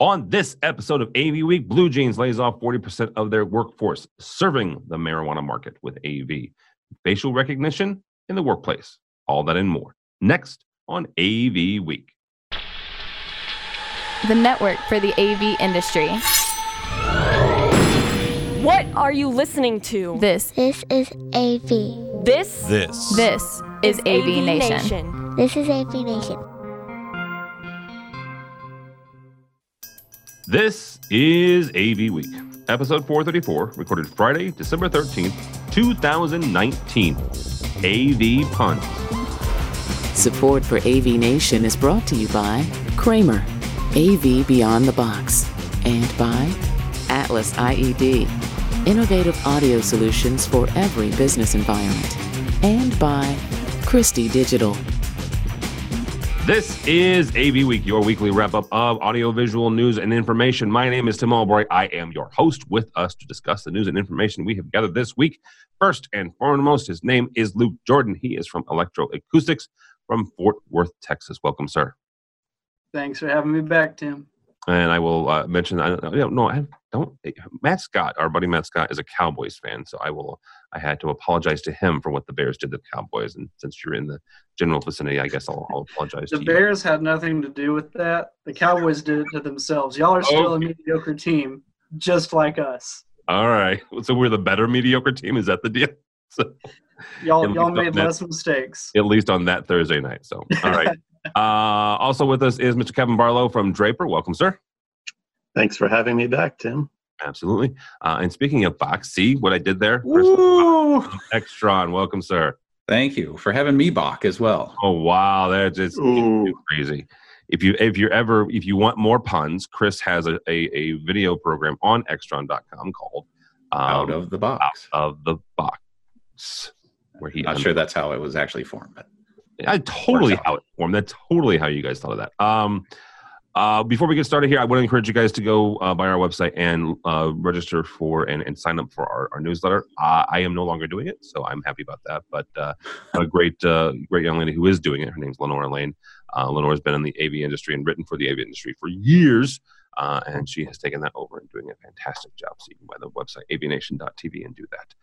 On this episode of AV Week, Blue Jeans lays off 40% of their workforce, serving the marijuana market with AV. Facial recognition in the workplace. All that and more. Next on AV Week. The network for the AV industry. What are you listening to? This, This is AV. This This. this is AV, Nation. This is AV Nation. This is AV Week, episode 434, recorded Friday, December 13th, 2019. AV Puns. Support for AV Nation is brought to you by Kramer, AV Beyond the Box, and by Atlas IED, innovative audio solutions for every business environment, and by Christie Digital. This is AV Week, your weekly wrap up of audiovisual news and information. My name is Tim Albright. I am your host with us to discuss the news and information we have gathered this week. First and foremost, his name is Luke Jordan. He is from Electro Acoustics from Fort Worth, Texas. Welcome, sir. Thanks for having me back, Tim. And I will uh, mention, I don't, know, no, I don't. Matt Scott, our buddy Matt Scott, is a Cowboys fan, so I will. I had to apologize to him for what the Bears did to the Cowboys, and since you're in the general vicinity, I guess I'll, I'll apologize The Bears had nothing to do with that. The Cowboys did it to themselves. Y'all are still a mediocre team, just like us. All right, so we're the better mediocre team. Is that the deal? So, Y'all, y'all made that- less mistakes. at least on that Thursday night. So, all right. uh, also with us is Mr. Kevin Barlow from Draper. Welcome, sir. Thanks for having me back, Tim. Absolutely. Uh, and speaking of box, see what I did there? Woo! Extron. Welcome, sir. Thank you for having me back as well. Oh wow, that's just crazy. If you if you're ever if you want more puns, Chris has a, a, a video program on Extron.com called um, Out of the box. Out of the box, where he. Not sure that's how it was actually formed, but I totally how it formed. That's totally how you guys thought of that. Um, uh, before we get started here, I want to encourage you guys to go uh, by our website and uh, register for and, and sign up for our, our newsletter. I am no longer doing it, so I'm happy about that. But uh, a great, uh, great young lady who is doing it. Her name's Lenora Lane. Uh, Lenora's been in the AV industry and written for the AV industry for years, uh, and she has taken that over and doing a fantastic job. So you can buy the website avnation.tv and do that.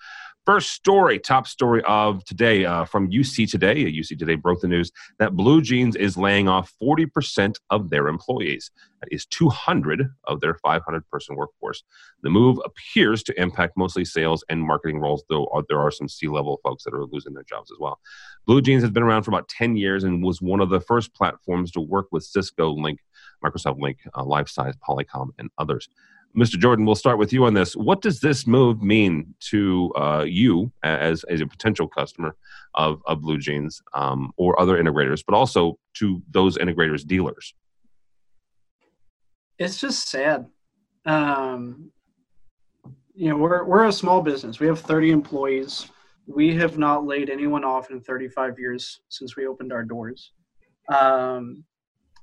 First story, top story of today uh, from UC Today. UC Today broke the news that Blue Jeans is laying off 40% of their employees. That is 200 of their 500 person workforce. The move appears to impact mostly sales and marketing roles, though uh, there are some C level folks that are losing their jobs as well. Blue Jeans has been around for about 10 years and was one of the first platforms to work with Cisco, Lync, Microsoft Lync, uh, LifeSize, Polycom, and others. Mr. Jordan, we'll start with you on this. What does this move mean to uh, you as, as a potential customer of, of Blue Jeans um, or other integrators, but also to those integrators' dealers? It's just sad. Um, you know, we're we're a small business. We have 30 employees. We have not laid anyone off in 35 years since we opened our doors. Um,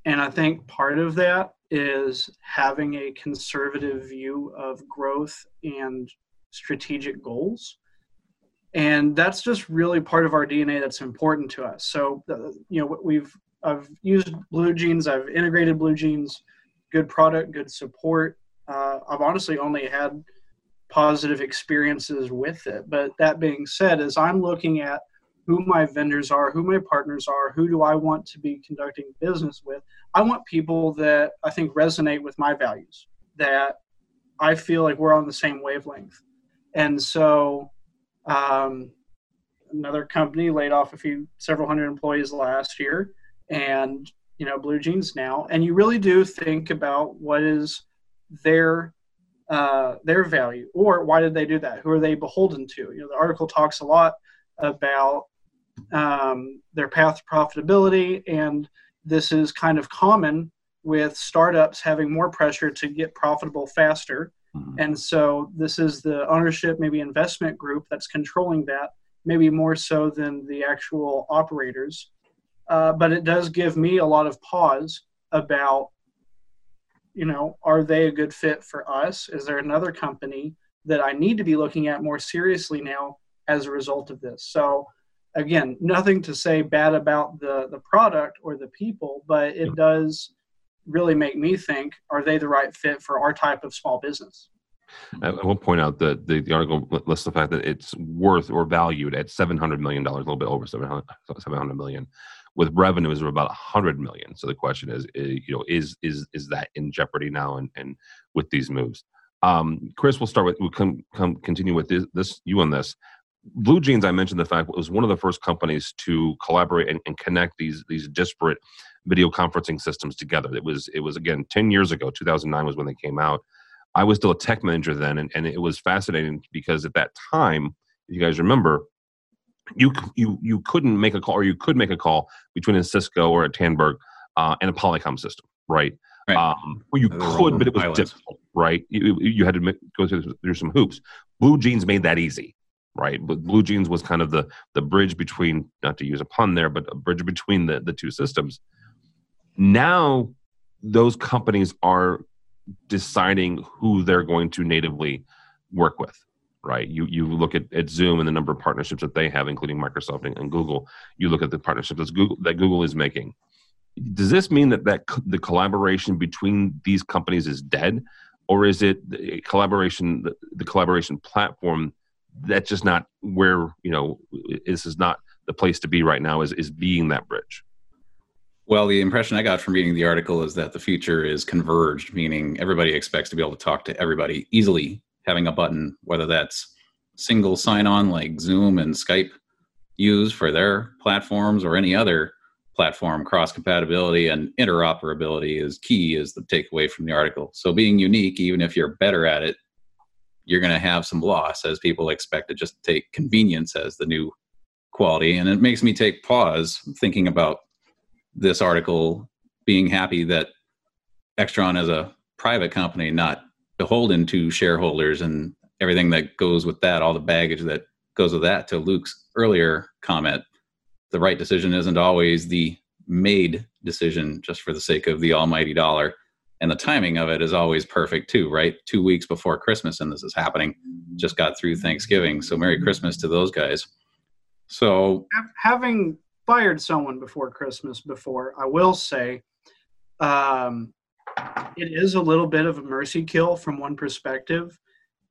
and I think part of that is having a conservative view of growth and strategic goals. And that's just really part of our DNA that's important to us. So, uh, you know, we've I've used Blue Jeans, I've integrated Blue Jeans, good product, good support. Uh, I've honestly only had positive experiences with it. But that being said, as I'm looking at who my vendors are, who my partners are, who do I want to be conducting business with, I want people that I think resonate with my values, that I feel like we're on the same wavelength. And so, um, another company laid off a few, several hundred employees last year, and you know, Blue Jeans now, and you really do think about what is their uh, their value, or why did they do that? Who are they beholden to? You know, the article talks a lot about um, their path to profitability, and this is kind of common with startups having more pressure to get profitable faster. Mhm. And so this is the ownership, maybe investment group that's controlling that, maybe more so than the actual operators. Uh, but it does give me a lot of pause about, you know, are they a good fit for us? Is there another company that I need to be looking at more seriously now as a result of this? So, again, nothing to say bad about the the product or the people, but it does really make me think: Are they the right fit for our type of small business? I, I will point out that the, the article lists the fact that it's worth or valued at seven hundred million dollars, a little bit over 700, 700 million, with revenues of about hundred million. So the question is, is, you know, is is is that in jeopardy now? And and with these moves, um, Chris, we'll start with we'll come come continue with this, this you on this. Blue Jeans, I mentioned the fact it was one of the first companies to collaborate and, and connect these these disparate video conferencing systems together. It was it was again ten years ago, two thousand nine was when they came out. I was still a tech manager then, and, and it was fascinating because at that time, if you guys remember, you you you couldn't make a call, or you could make a call between a Cisco or a Tandberg uh, and a Polycom system, right? Right. Um, well, you could, but it was difficult, right? You, you had to go through, through some hoops. Blue Jeans made that easy, right? But Blue Jeans was kind of the the bridge between, not to use a pun there, but a bridge between the the two systems. Now, those companies are deciding who they're going to natively work with right you you look at, at zoom and the number of partnerships that they have including microsoft and, and google you look at the partnerships that google, that google is making does this mean that that co- the collaboration between these companies is dead or is it collaboration the collaboration platform that's just not where you know this is not the place to be right now is is being that bridge Well, the impression I got from reading the article is that the future is converged, meaning everybody expects to be able to talk to everybody easily, having a button, whether that's single sign on like Zoom and Skype use for their platforms or any other platform, cross compatibility and interoperability is key, is the takeaway from the article. So being unique, even if you're better at it, you're going to have some loss as people expect to just take convenience as the new quality. And it makes me take pause thinking about this article being happy that Extron is a private company, not beholden to shareholders and everything that goes with that, all the baggage that goes with that. To Luke's earlier comment, the right decision isn't always the made decision just for the sake of the almighty dollar. And the timing of it is always perfect too, right? Two weeks before Christmas, and this is happening. Just got through Thanksgiving. So Merry Christmas to those guys. So Having fired someone before Christmas before, I will say um, it is a little bit of a mercy kill from one perspective.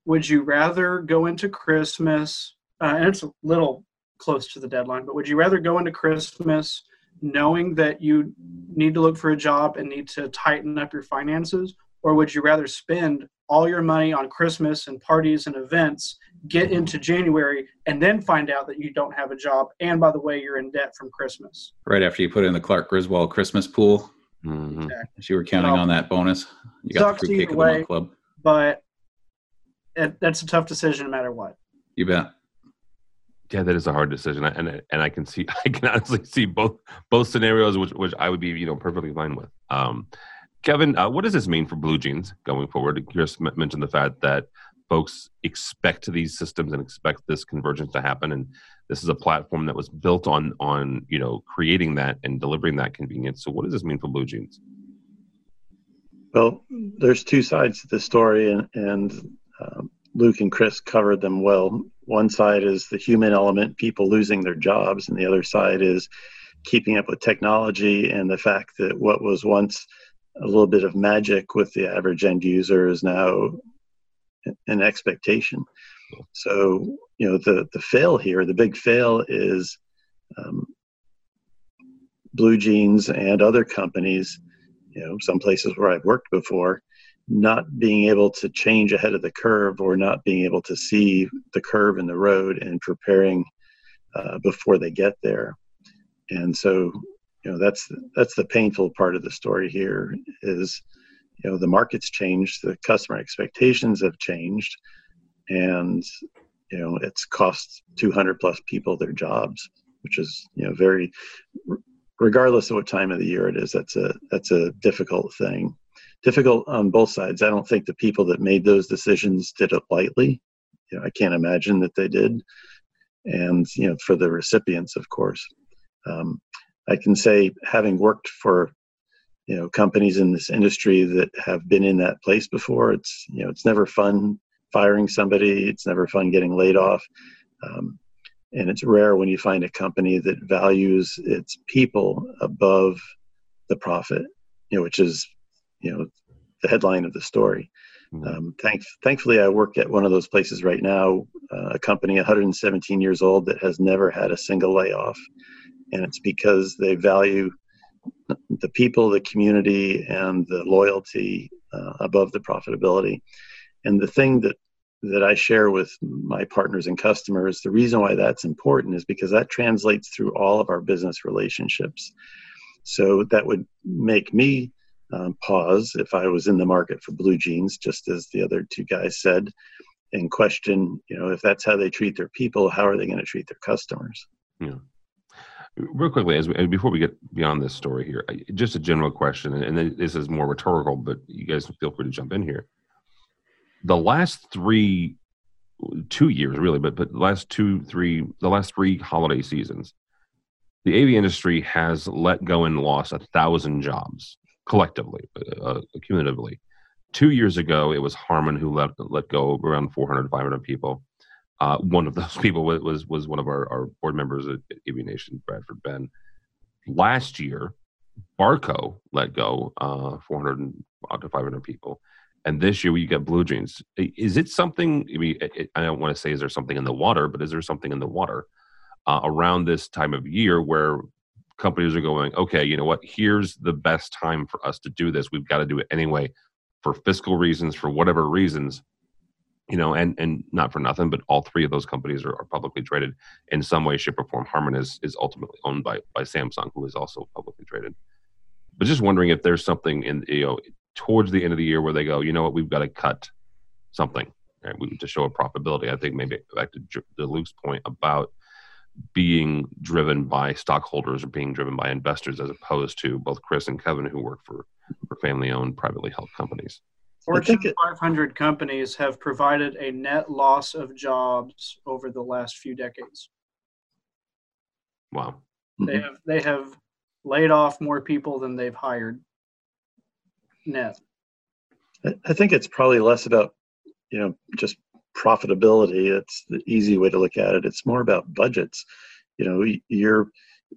Would you rather go into Christmas, uh, and it's a little close to the deadline, but would you rather go into Christmas knowing that you need to look for a job and need to tighten up your finances? Or would you rather spend all your money on Christmas and parties and events, get into January, and then find out that you don't have a job? And by the way, you're in debt from Christmas. right after you put in the Clark Griswold Christmas pool, Mhm. If you were counting Well, on that bonus, you got sucks the fruitcake either of the month way. club. But it, that's a tough decision no matter what. You bet. Yeah, that is a hard decision, and and I can see I can honestly see both both scenarios, which which I would be you know perfectly fine with. Um, Kevin, uh, what does this mean for Blue Jeans going forward? Chris mentioned the fact that folks expect these systems and expect this convergence to happen, and this is a platform that was built on on you know creating that and delivering that convenience. So, what does this mean for Blue Jeans? Well, there's two sides to the story, and, and um, Luke and Chris covered them well. One side is the human element, people losing their jobs, and the other side is keeping up with technology and the fact that what was once a little bit of magic with the average end user is now an expectation. So, you know, the, the fail here, the big fail is um, Blue Jeans and other companies you know some places where i've worked before not being able to change ahead of the curve or not being able to see the curve in the road and preparing uh, before they get there. And so you know that's that's the painful part of the story here is you know the market's changed the customer expectations have changed and you know it's cost 200 plus people their jobs which is you know very regardless of what time of the year it is that's a that's a difficult thing difficult on both sides. I don't think the people that made those decisions did it lightly. You know i can't imagine that they did. And you know for the recipients of course. Um, i can say having worked for you know companies in this industry that have been in that place before it's you know it's never fun firing somebody. It's never fun getting laid off. Um, and it's rare when you find a company that values its people above the profit you know which is you know the headline of the story. Mhm. Um, thank, thankfully, I work at one of those places right now, uh, a company 117 years old that has never had a single layoff, and it's because they value the people, the community, and the loyalty uh, above the profitability. And the thing that that I share with my partners and customers, the reason why that's important is because that translates through all of our business relationships. So that would make me um, pause if I was in the market for blue jeans, just as the other two guys said, and question, you know, if that's how they treat their people, how are they going to treat their customers? Yeah. Real quickly as we, before we get beyond this story here just a general question and this is more rhetorical but you guys feel free to jump in here the last three two years really but but last two three the last three holiday seasons the AV industry has let go and lost a thousand jobs collectively uh, cumulatively two years ago it was Harman who let let go around 400 500 people uh, one of those people was was, was one of our, our board members at AV Nation, Bradford Benn. Last year, Barco let go uh, 400 up to 500 people, and this year we got Blue Jeans. Is it something? I mean, it, I don't want to say is there something in the water, but is there something in the water uh, around this time of year where companies are going, okay, you know what? Here's the best time for us to do this. We've got to do it anyway, for fiscal reasons, for whatever reasons you know, and and not for nothing, but all three of those companies are, are publicly traded in some way, shape, or form. Harman is is ultimately owned by by Samsung, who is also publicly traded. But just wondering if there's something in you know towards the end of the year where they go, you know what, we've got to cut something right? we, to show a profitability. I think maybe back to, to Luke's point about being driven by stockholders or being driven by investors, as opposed to both Chris and Kevin, who work for for family-owned, privately held companies. I Fortune 500 companies have provided a net loss of jobs over the last few decades. Wow. They mm-hmm. have they have laid off more people than they've hired. Net. I- I think it's probably less about, you know, just profitability. It's the easy way to look at it. It's more about budgets. You know, you're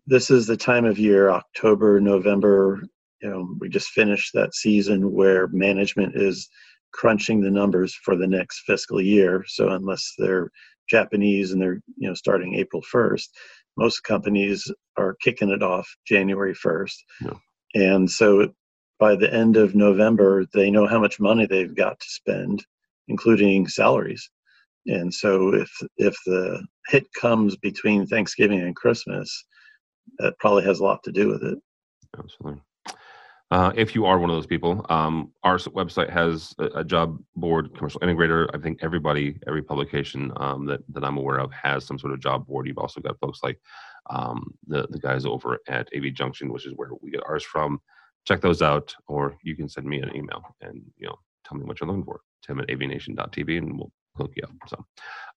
this is the time of year, October, November. You know, we just finished that season where management is crunching the numbers for the next fiscal year. So unless they're Japanese and they're you know starting April first, most companies are kicking it off January first. Yeah. And so by the end of November, they know how much money they've got to spend, including salaries. And so if if the hit comes between Thanksgiving and Christmas, that probably has a lot to do with it. Absolutely. Uh, if you are one of those people, um, our website has a, a job board, commercial integrator. I think everybody, every publication um, that, that I'm aware of has some sort of job board. You've also got folks like um, the, the guys over at AV Junction, which is where we get ours from. Check those out, or you can send me an email and you know tell me what you're looking for. Tim at avnation.tv, and we'll hook you up. So,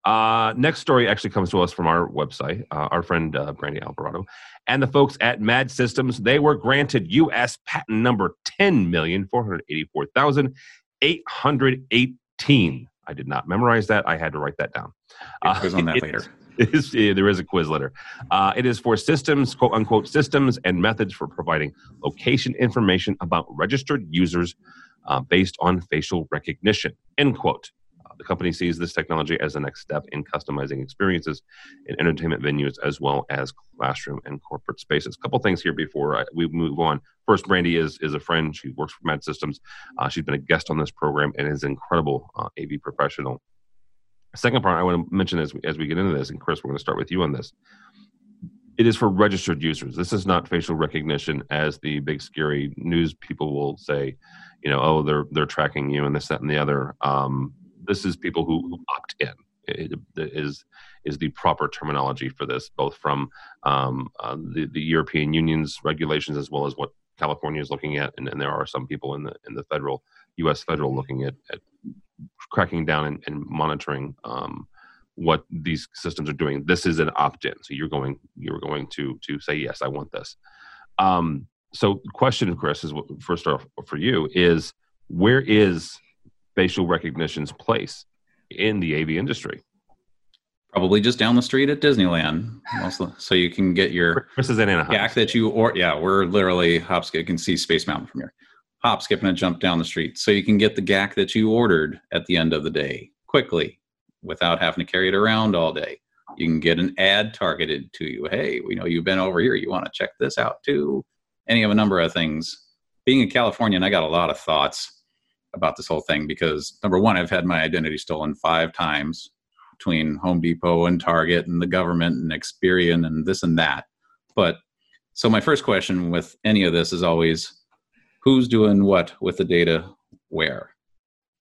uh, next story actually comes to us from our website. Uh, our friend uh, Brandy Alvarado and the folks at Mad Systems, they were granted U.S. patent number 10,484,818. I did not memorize that. I had to write that down. Quiz on that it later. is- there is a quiz later. Uh, it is for systems, quote unquote, systems and methods for providing location information about registered users uh, based on facial recognition, end quote. Uh, the company sees this technology as the next step in customizing experiences in entertainment venues as well as classroom and corporate spaces. A couple things here before I, we move on. First, Brandy is is a friend. She works for Mad Systems. Uh, she's been a guest on this program and is an incredible uh, AV professional. Second part I want to mention as we, as we get into this, and Chris, we're going to start with you on this. It is for registered users. This is not facial recognition, as the big scary news people will say. You know, oh, they're they're tracking you and this, that, and the other. Um, this is people who, who opt in. It, it is is the proper terminology for this, both from um, uh, the the European Union's regulations as well as what California is looking at, and, and there are some people in the in the federal U.S. federal looking at, at cracking down and, and monitoring um, what these systems are doing. This is an opt-in, so you're going you're going to to say yes, I want this. Um, so, question, Chris, is what, first off for you is where is facial recognition's place in the AV industry? Probably just down the street at Disneyland, also, so you can get your Chris is in Anaheim. yak that you or yeah, we're literally hop skip can see Space Mountain from here. hop, skip, and a jump down the street. So you can get the GAC that you ordered at the end of the day quickly without having to carry it around all day. You can get an ad targeted to you. Hey, we know you've been over here. You want to check this out too. Any of a number of things. Being in California, and I got a lot of thoughts about this whole thing because number one, I've had my identity stolen five times between Home Depot and Target and the government and Experian and this and that. But so my first question with any of this is always who's doing what with the data where,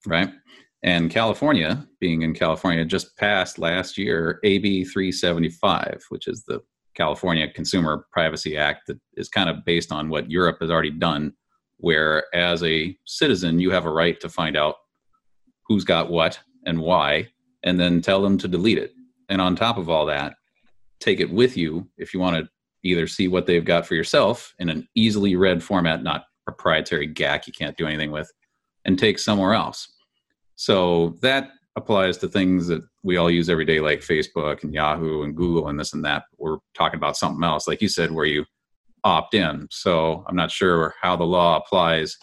right? And California, being in California, just passed last year AB 375, which is the California Consumer Privacy Act that is kind of based on what Europe has already done, where as a citizen, you have a right to find out who's got what and why, and then tell them to delete it. And on top of all that, take it with you if you want to either see what they've got for yourself in an easily read format, not proprietary GAC you can't do anything with, and take somewhere else. So that applies to things that we all use every day, like Facebook and Yahoo and Google and this and that. We're talking about something else, like you said, where you opt in. So I'm not sure how the law applies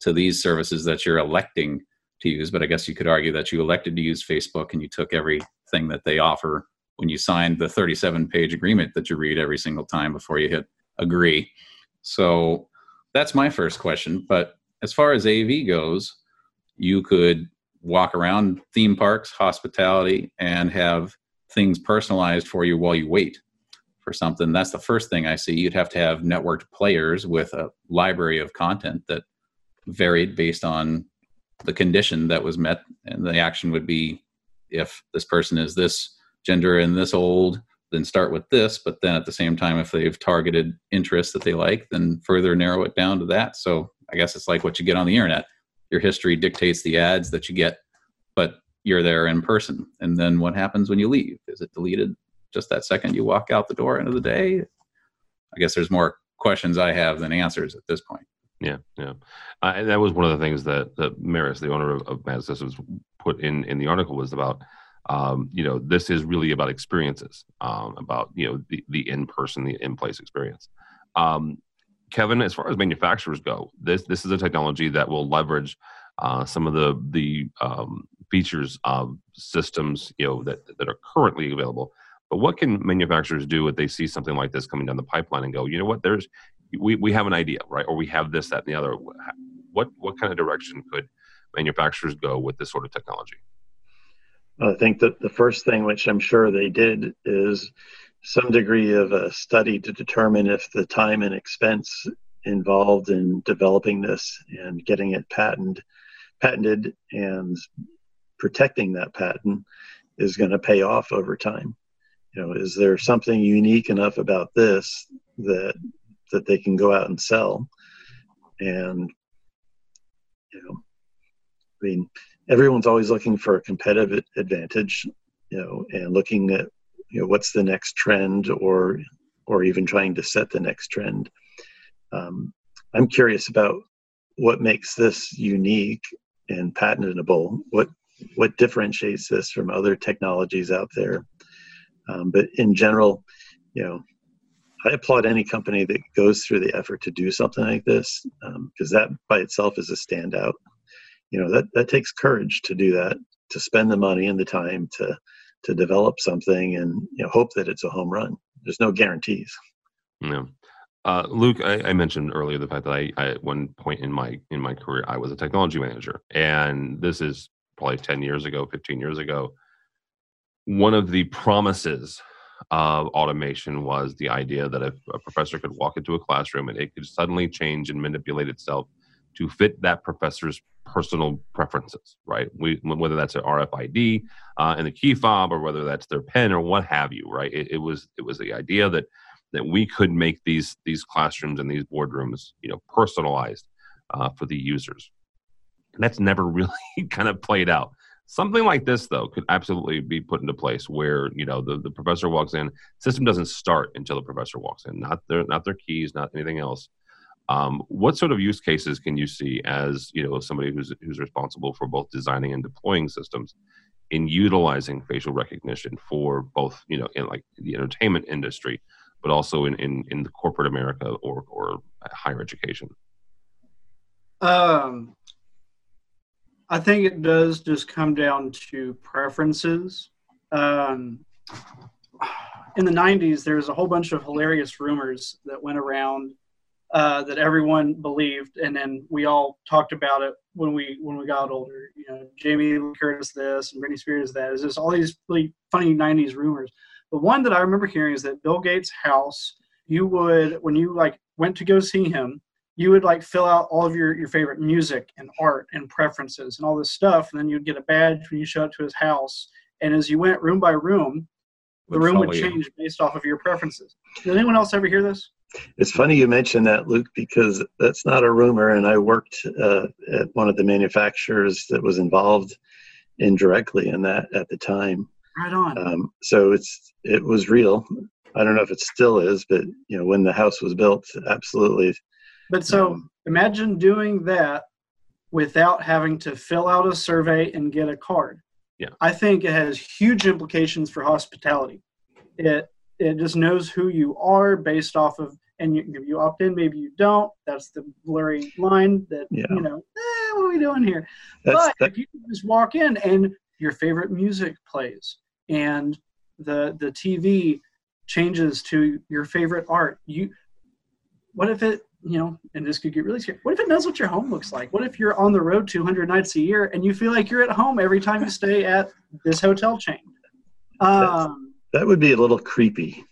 to these services that you're electing to use, but I guess you could argue that you elected to use Facebook and you took everything that they offer when you signed the 37 page agreement that you read every single time before you hit agree. So that's my first question. But as far as AV goes, you could walk around theme parks, hospitality, and have things personalized for you while you wait for something. That's the first thing I see. You'd have to have networked players with a library of content that varied based on the condition that was met. And the action would be if this person is this gender and this old, then start with this. But then at the same time, if they've targeted interests that they like, then further narrow it down to that. So I guess it's like what you get on the internet your history dictates the ads that you get, but you're there in person. And then what happens when you leave? Is it deleted just that second you walk out the door end of the day? I guess there's more questions I have than answers at this point. Yeah, yeah, uh, and that was one of the things that that Maris, the owner of, of Mad Systems, put in in the article was about. Um, you know, this is really about experiences, um, about you know the the in person, the in place experience. Um, Kevin, as far as manufacturers go, this this is a technology that will leverage uh, some of the the um, features of systems you know that that are currently available. But what can manufacturers do if they see something like this coming down the pipeline and go, you know what, there's we, we have an idea, right? Or we have this, that, and the other. What what kind of direction could manufacturers go with this sort of technology? I think that the first thing, which I'm sure they did, is some degree of a study to determine if the time and expense involved in developing this and getting it patent, patented and protecting that patent is going to pay off over time. You know, is there something unique enough about this that that they can go out and sell? And you know, I mean, everyone's always looking for a competitive advantage, you know, and looking at you know what's the next trend or or even trying to set the next trend. Um, i'm curious about what makes this unique and patentable. What what differentiates this from other technologies out there? Um, but in general you know i applaud any company that goes through the effort to do something like this because um, that by itself is a standout. You know that that takes courage to do that to spend the money and the time to to develop something and you know hope that it's a home run. There's no guarantees. Yeah. Uh, Luke, I, I, mentioned earlier the fact that I, I, at one point in my in my career, I was a technology manager, and this is probably ten years ago, fifteen years ago. One of the promises of automation was the idea that if a professor could walk into a classroom and it could suddenly change and manipulate itself to fit that professor's personal preferences, right? We, whether that's an RFID uh, in the key fob or whether that's their pen or what have you, right? It, it, was it was the idea that that we could make these these classrooms and these boardrooms, you know, personalized uh, for the users. And that's never really kind of played out. Something like this, though, could absolutely be put into place where you know the, the professor walks in, system doesn't start until the professor walks in, not their not their keys, not anything else. Um, what sort of use cases can you see as you know somebody who's who's responsible for both designing and deploying systems in utilizing facial recognition for both you know in like the entertainment industry, but also in in, in the corporate America or or higher education? Um, I think it does just come down to preferences. Um, in the 90s, there was a whole bunch of hilarious rumors that went around uh, that everyone believed, and then we all talked about it when we when we got older. You know, Jamie Lee Curtis this and Britney Spears that. Is just all these really funny 90s rumors. The one that I remember hearing is that Bill Gates' house, you would when you like went to go see him, you would like fill out all of your, your favorite music and art and preferences and all this stuff, and then you'd get a badge when you showed up to his house. And as you went room by room, the Would room would follow you. change based off of your preferences. Did anyone else ever hear this? It's funny you mentioned that, Luke, because that's not a rumor, and I worked uh, at one of the manufacturers that was involved indirectly in that at the time. Right on. Um, so it's it was real. I don't know if it still is, but you know, when the house was built, absolutely. But so Um, imagine doing that without having to fill out a survey and get a card. Yeah. I think it has huge implications for hospitality. It it just knows who you are based off of and you, you opt in, maybe you don't. That's the blurry line that Yeah. you know, eh, what are we doing here? That's but that, if you just walk in and your favorite music plays and the the TV changes to your favorite art, you what if it you know, and this could get really scary. What if it knows what your home looks like? What if you're on the road 200 nights a year and you feel like you're at home every time you stay at this hotel chain? Um, that would be a little creepy.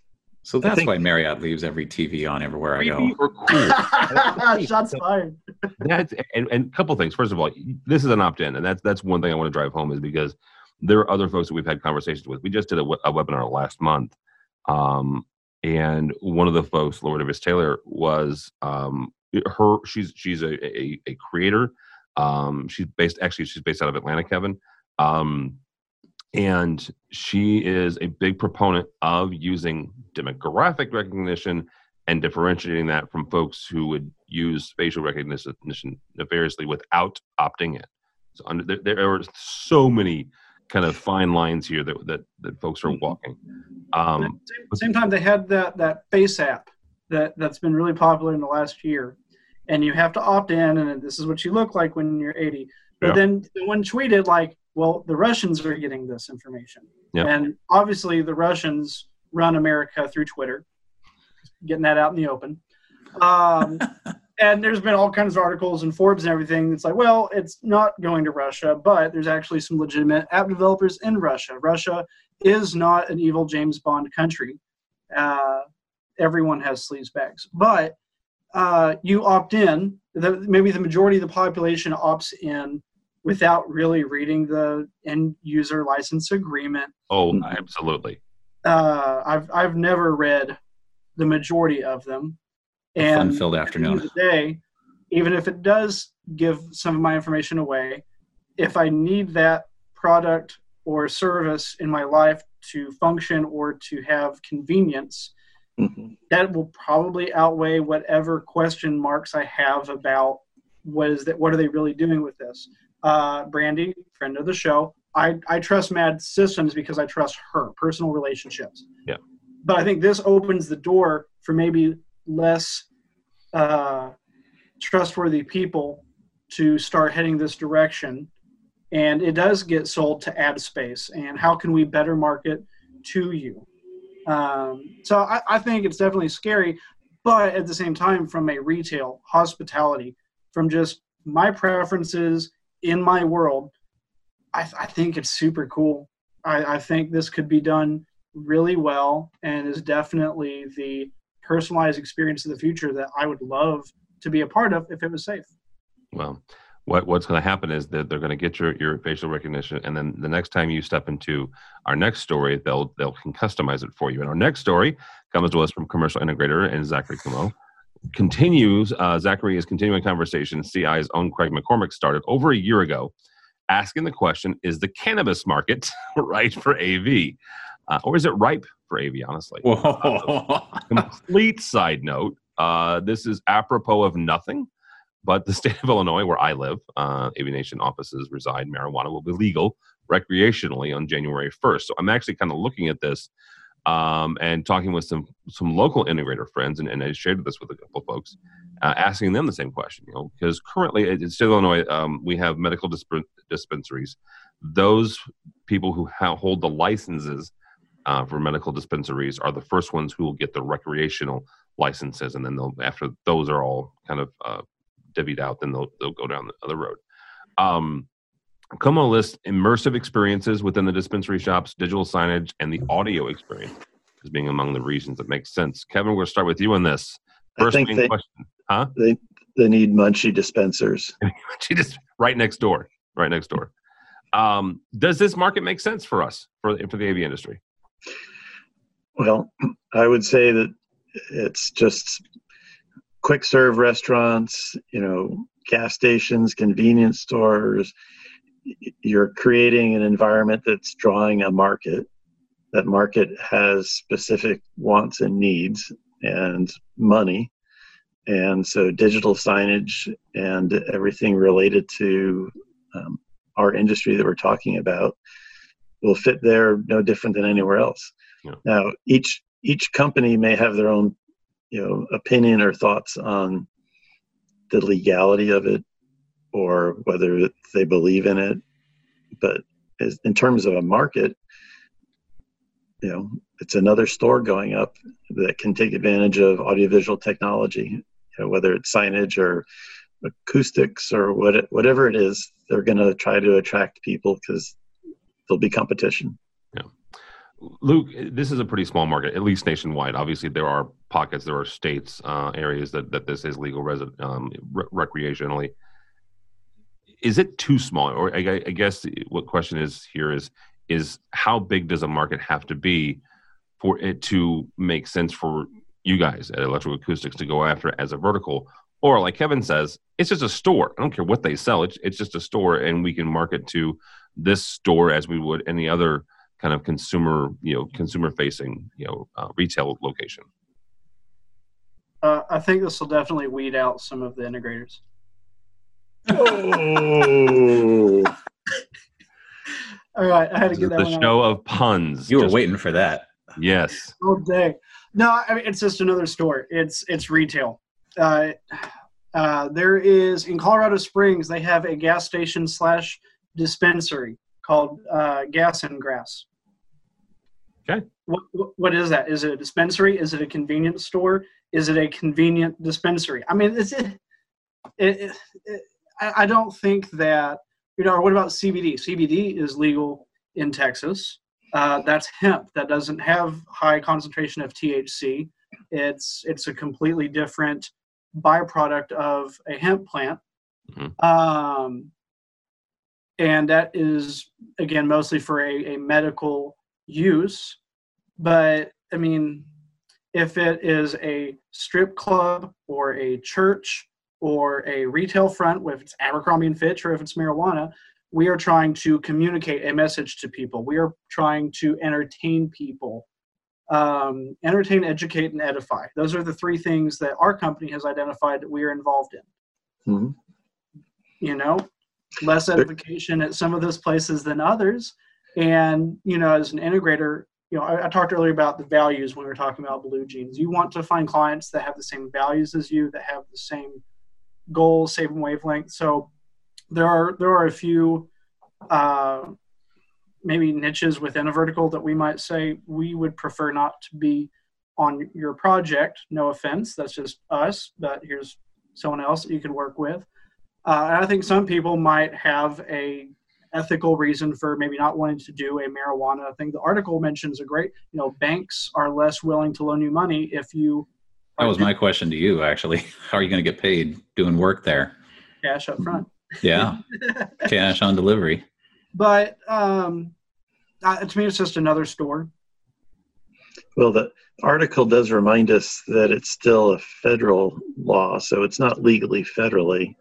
So that's think- why Marriott leaves every TV on everywhere I go. Or cool? shots fired. that's and, and a couple things. First of all, this is an opt-in, and that's that's one thing I want to drive home is because there are other folks that we've had conversations with. We just did a, a webinar last month, um, and one of the folks, Laura Davis Taylor, was um, her. She's she's a a, a creator. Um, she's based actually she's based out of Atlanta, Kevin. Um, and she is a big proponent of using demographic recognition and differentiating that from folks who would use facial recognition nefariously without opting in. So under, there, there are so many kind of fine lines here that that, that folks are walking. Um, same, same time they had that that face app that that's been really popular in the last year and you have to opt in and this is what you look like when you're 80 but Yeah. then someone tweeted like well the russians are getting this information Yeah. and obviously the russians run america through twitter getting that out in the open um, and there's been all kinds of articles in Forbes and everything. It's like, well, it's not going to Russia, but there's actually some legitimate app developers in Russia. Russia is not an evil James Bond country. Uh, everyone has sleaze bags, but uh, you opt in. The, maybe the majority of the population opts in without really reading the end user license agreement. oh, absolutely. Uh, I've I've never read the majority of them. And fun-filled afternoon. of the day, even if it does give some of my information away, if I need that product or service in my life to function or to have convenience, Mhm. that will probably outweigh whatever question marks I have about what is that what are they really doing with this. Uh, Brandy, friend of the show, I, I trust Mad Systems because I trust her personal relationships. Yeah. But I think this opens the door for maybe less uh, trustworthy people to start heading this direction. And it does get sold to ad space. And how can we better market to you? Um, so I, I think it's definitely scary, but at the same time, from a retail, hospitality, from just my preferences in my world, I, I think it's super cool. I, I think this could be done really well and is definitely the personalized experience of the future that I would love to be a part of if it was safe. Well, what what's going to happen is that they're going to get your your facial recognition, and then the next time you step into our next story, they'll they'll can customize it for you. And our next story comes to us from commercial integrator and Zachary Comeau. Continues uh, Zachary is continuing conversation. CI's own Craig MacCormack started over a year ago, asking the question: Is the cannabis market right for AV, uh, or is it ripe for AV? Honestly, Whoa. complete side note. Uh, this is apropos of nothing, but the state of Illinois, where I live, uh, AV Nation offices reside, marijuana will be legal recreationally on January 1st. So I'm actually kind of looking at this um, and talking with some some local integrator friends, and, and I shared this with a couple folks. uh, asking them the same question. You know, because currently in state Illinois, um, we have medical disp- dispensaries. Those people who ha- hold the licenses uh, for medical dispensaries are the first ones who will get the recreational licenses, and then they'll after those are all kind of uh, divvied out, then they'll they'll go down the other road. Um, Comeau lists immersive experiences within the dispensary shops, digital signage, and the audio experience as being among the reasons that makes sense. Kevin, we're going to start with you on this. First main they, question, huh? they they need munchie dispensers. she just right next door, right next door. Um, does this market make sense for us for for the AV industry? Well, I would say that it's just quick serve restaurants, you know, gas stations, convenience stores. You're creating an environment that's drawing a market. That market has specific wants and needs and money. And so digital signage and everything related to um, our industry that we're talking about will fit there no different than anywhere else. Yeah. Now, each each company may have their own, you know, opinion or thoughts on the legality of it or whether they believe in it. But as, in terms of a market, you know, it's another store going up that can take advantage of audiovisual technology, you know, whether it's signage or acoustics or what whatever it is. They're going to try to attract people because there'll be competition. Yeah. Luke, this is a pretty small market, at least nationwide. Obviously, there are pockets, there are states, uh, areas that, that this is legal um, re- recreationally. Is it too small? Or I, I guess what question is here is is how big does a market have to be for it to make sense for you guys at Electrical Acoustics to go after it as a vertical? Or like Kevin says, it's just a store. I don't care what they sell. It's it's just a store, and we can market to this store as we would any other kind of consumer, you know, consumer facing, you know, uh, retail location? Uh, I think this will definitely weed out some of the integrators. Oh, All right, I had to This get that the one out. show of puns. You were Just- waiting for that. Yes. all day. No, I mean it's just another store. It's it's retail. Uh, uh, there is in Colorado Springs. They have a gas station slash dispensary called uh, Gas and Grass. Okay. What, what what is that? Is it a dispensary? Is it a convenience store? Is it a convenient dispensary? I mean, it's it, it, it, I I don't think that you know. Or what about CBD? CBD is legal in Texas. Uh, that's hemp. That doesn't have high concentration of THC. It's it's a completely different byproduct of a hemp plant, Mhm. um, and that is again mostly for a, a medical use. But I mean, if it is a strip club or a church or a retail front, if it's Abercrombie and Fitch or if it's marijuana, we are trying to communicate a message to people. We are trying to entertain people, um, entertain, educate, and edify. Those are the three things that our company has identified that we are involved in. Mhm. You know, less edification at some of those places than others. And, you know, as an integrator, you know, I, I talked earlier about the values when we were talking about blue jeans. You want to find clients that have the same values as you, that have the same goals, same wavelength. So there are there are a few uh, maybe niches within a vertical that we might say we would prefer not to be on your project. No offense, that's just us, but here's someone else that you can work with. Uh, and I think some people might have a ethical reason for maybe not wanting to do a marijuana thing. The article mentions a great, you know, banks are less willing to loan you money if you That was my question to you, actually. How are you going to get paid doing work there? cash up front. Yeah, cash on delivery. But um, uh, to me, it's just another store. well, the article does remind us that it's still a federal law, so it's not legally federally.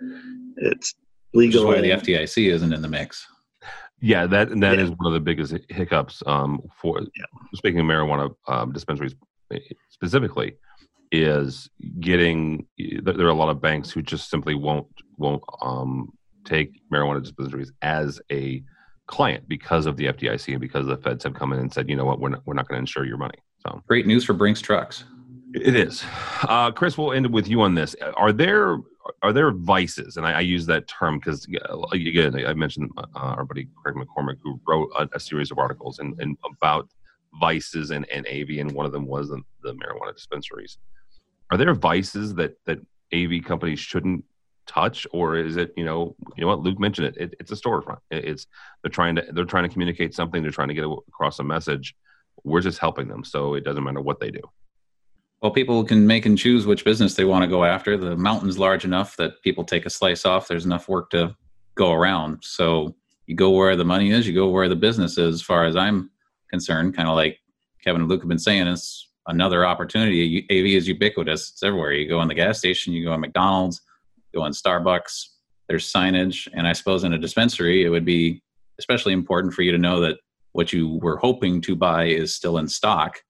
It's Which is legal. why the FDIC isn't in the mix. Yeah, that that Yeah. is one of the biggest hiccups um, for speaking of marijuana um, dispensaries eh, specifically is getting there are a lot of banks who just simply won't won't um, take marijuana dispensaries as a client because of the FDIC and because the feds have come in and said, you know what, we're not, we're not going to insure your money. So Great news for Brinks trucks. It is. Uh, Chris, we'll end with you on this. Are there are there vices, and I, I use that term because again, I mentioned uh, our buddy Craig MacCormack who wrote a, a series of articles and, and about vices and, and AV, and one of them was the, the marijuana dispensaries. Are there vices that that AV companies shouldn't touch, or is it you know you know what Luke mentioned it, it it's a storefront. It, it's they're trying to they're trying to communicate something. They're trying to get across a message. We're just helping them, so it doesn't matter what they do. Well, people can make and choose which business they want to go after. The mountain's large enough that people take a slice off. There's enough work to go around. So you go where the money is, you go where the business is, as far as I'm concerned. Kind of like Kevin and Luke have been saying, it's another opportunity. AV is ubiquitous, it's everywhere. You go in the gas station, you go in McDonald's, go in Starbucks, there's signage. And I suppose in a dispensary, it would be especially important for you to know that what you were hoping to buy is still in stock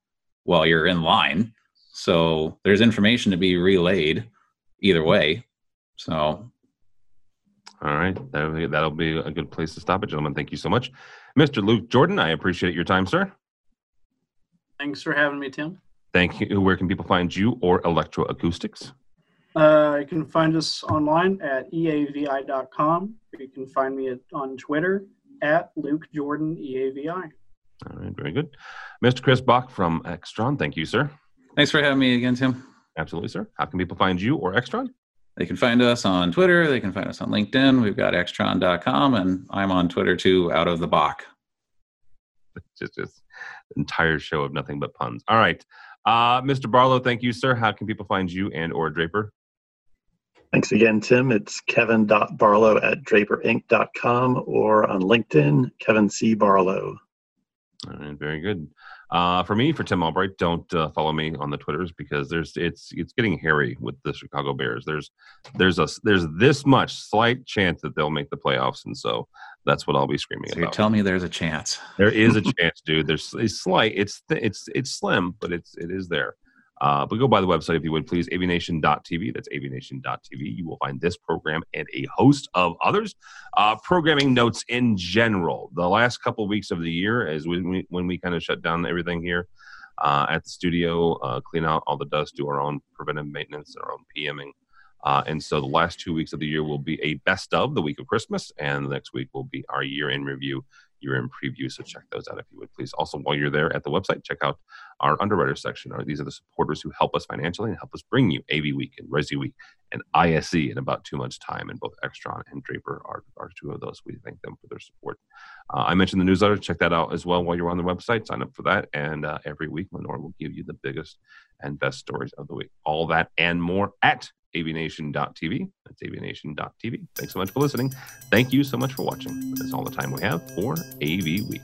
while you're in line so there's information to be relayed either way. So. All right. That'll be a good place to stop it, gentlemen. Thank you so much. Mr. Luke Jordan, I appreciate your time, sir. Thanks for having me, Tim. Thank you. Where can people find you or Electroacoustics? Uh, you can find us online at eavi.com. You can find me at, on Twitter at Luke Jordan EAVI. All right, very good. Mr. Chris Bach from Extron, thank you, sir. Thanks for having me again, Tim. Absolutely, sir. How can people find you or Extron? They can find us on Twitter. They can find us on LinkedIn. We've got extron.com, and I'm on Twitter too, out of the Bach. Just, just entire show of nothing but puns. All right. Uh, Mr. Barlow, thank you, sir. How can people find you and or Draper? Thanks again, Tim. It's kevin.barlow at draperinc.com or on LinkedIn, Kevin C. Barlow. All right, very good. Uh, for me, for Tim Albright, don't uh, follow me on the Twitters because there's it's it's getting hairy with the Chicago Bears. There's there's a there's this much slight chance that they'll make the playoffs, and so that's what I'll be screaming so about. Tell me there's a chance. There is a chance, dude. There's it's slight. It's it's it's slim, but it's it is there. Uh, but go by the website if you would, please, avnation.tv. That's avnation.tv. You will find this program and a host of others. Uh, programming notes in general. The last couple of weeks of the year, as when we, when we kind of shut down everything here uh, at the studio, uh, clean out all the dust, do our own preventive maintenance, our own PMing. Uh, and so the last two weeks of the year will be a best of the week of Christmas, and the next week will be our year in review you're in preview. So check those out if you would please. Also, while you're there at the website, check out our underwriter section. These are the supporters who help us financially and help us bring you AV Week and Resi Week and ISE in about two months' time. And both Extron and Draper are, are two of those. We thank them for their support. Uh, I mentioned the newsletter. Check that out as well while you're on the website. Sign up for that. And uh, every week, Lenore will give you the biggest and best stories of the week. All that and more at avnation.tv. That's avnation.tv. Thanks so much for listening. Thank you so much for watching. That's all the time we have for AV Week.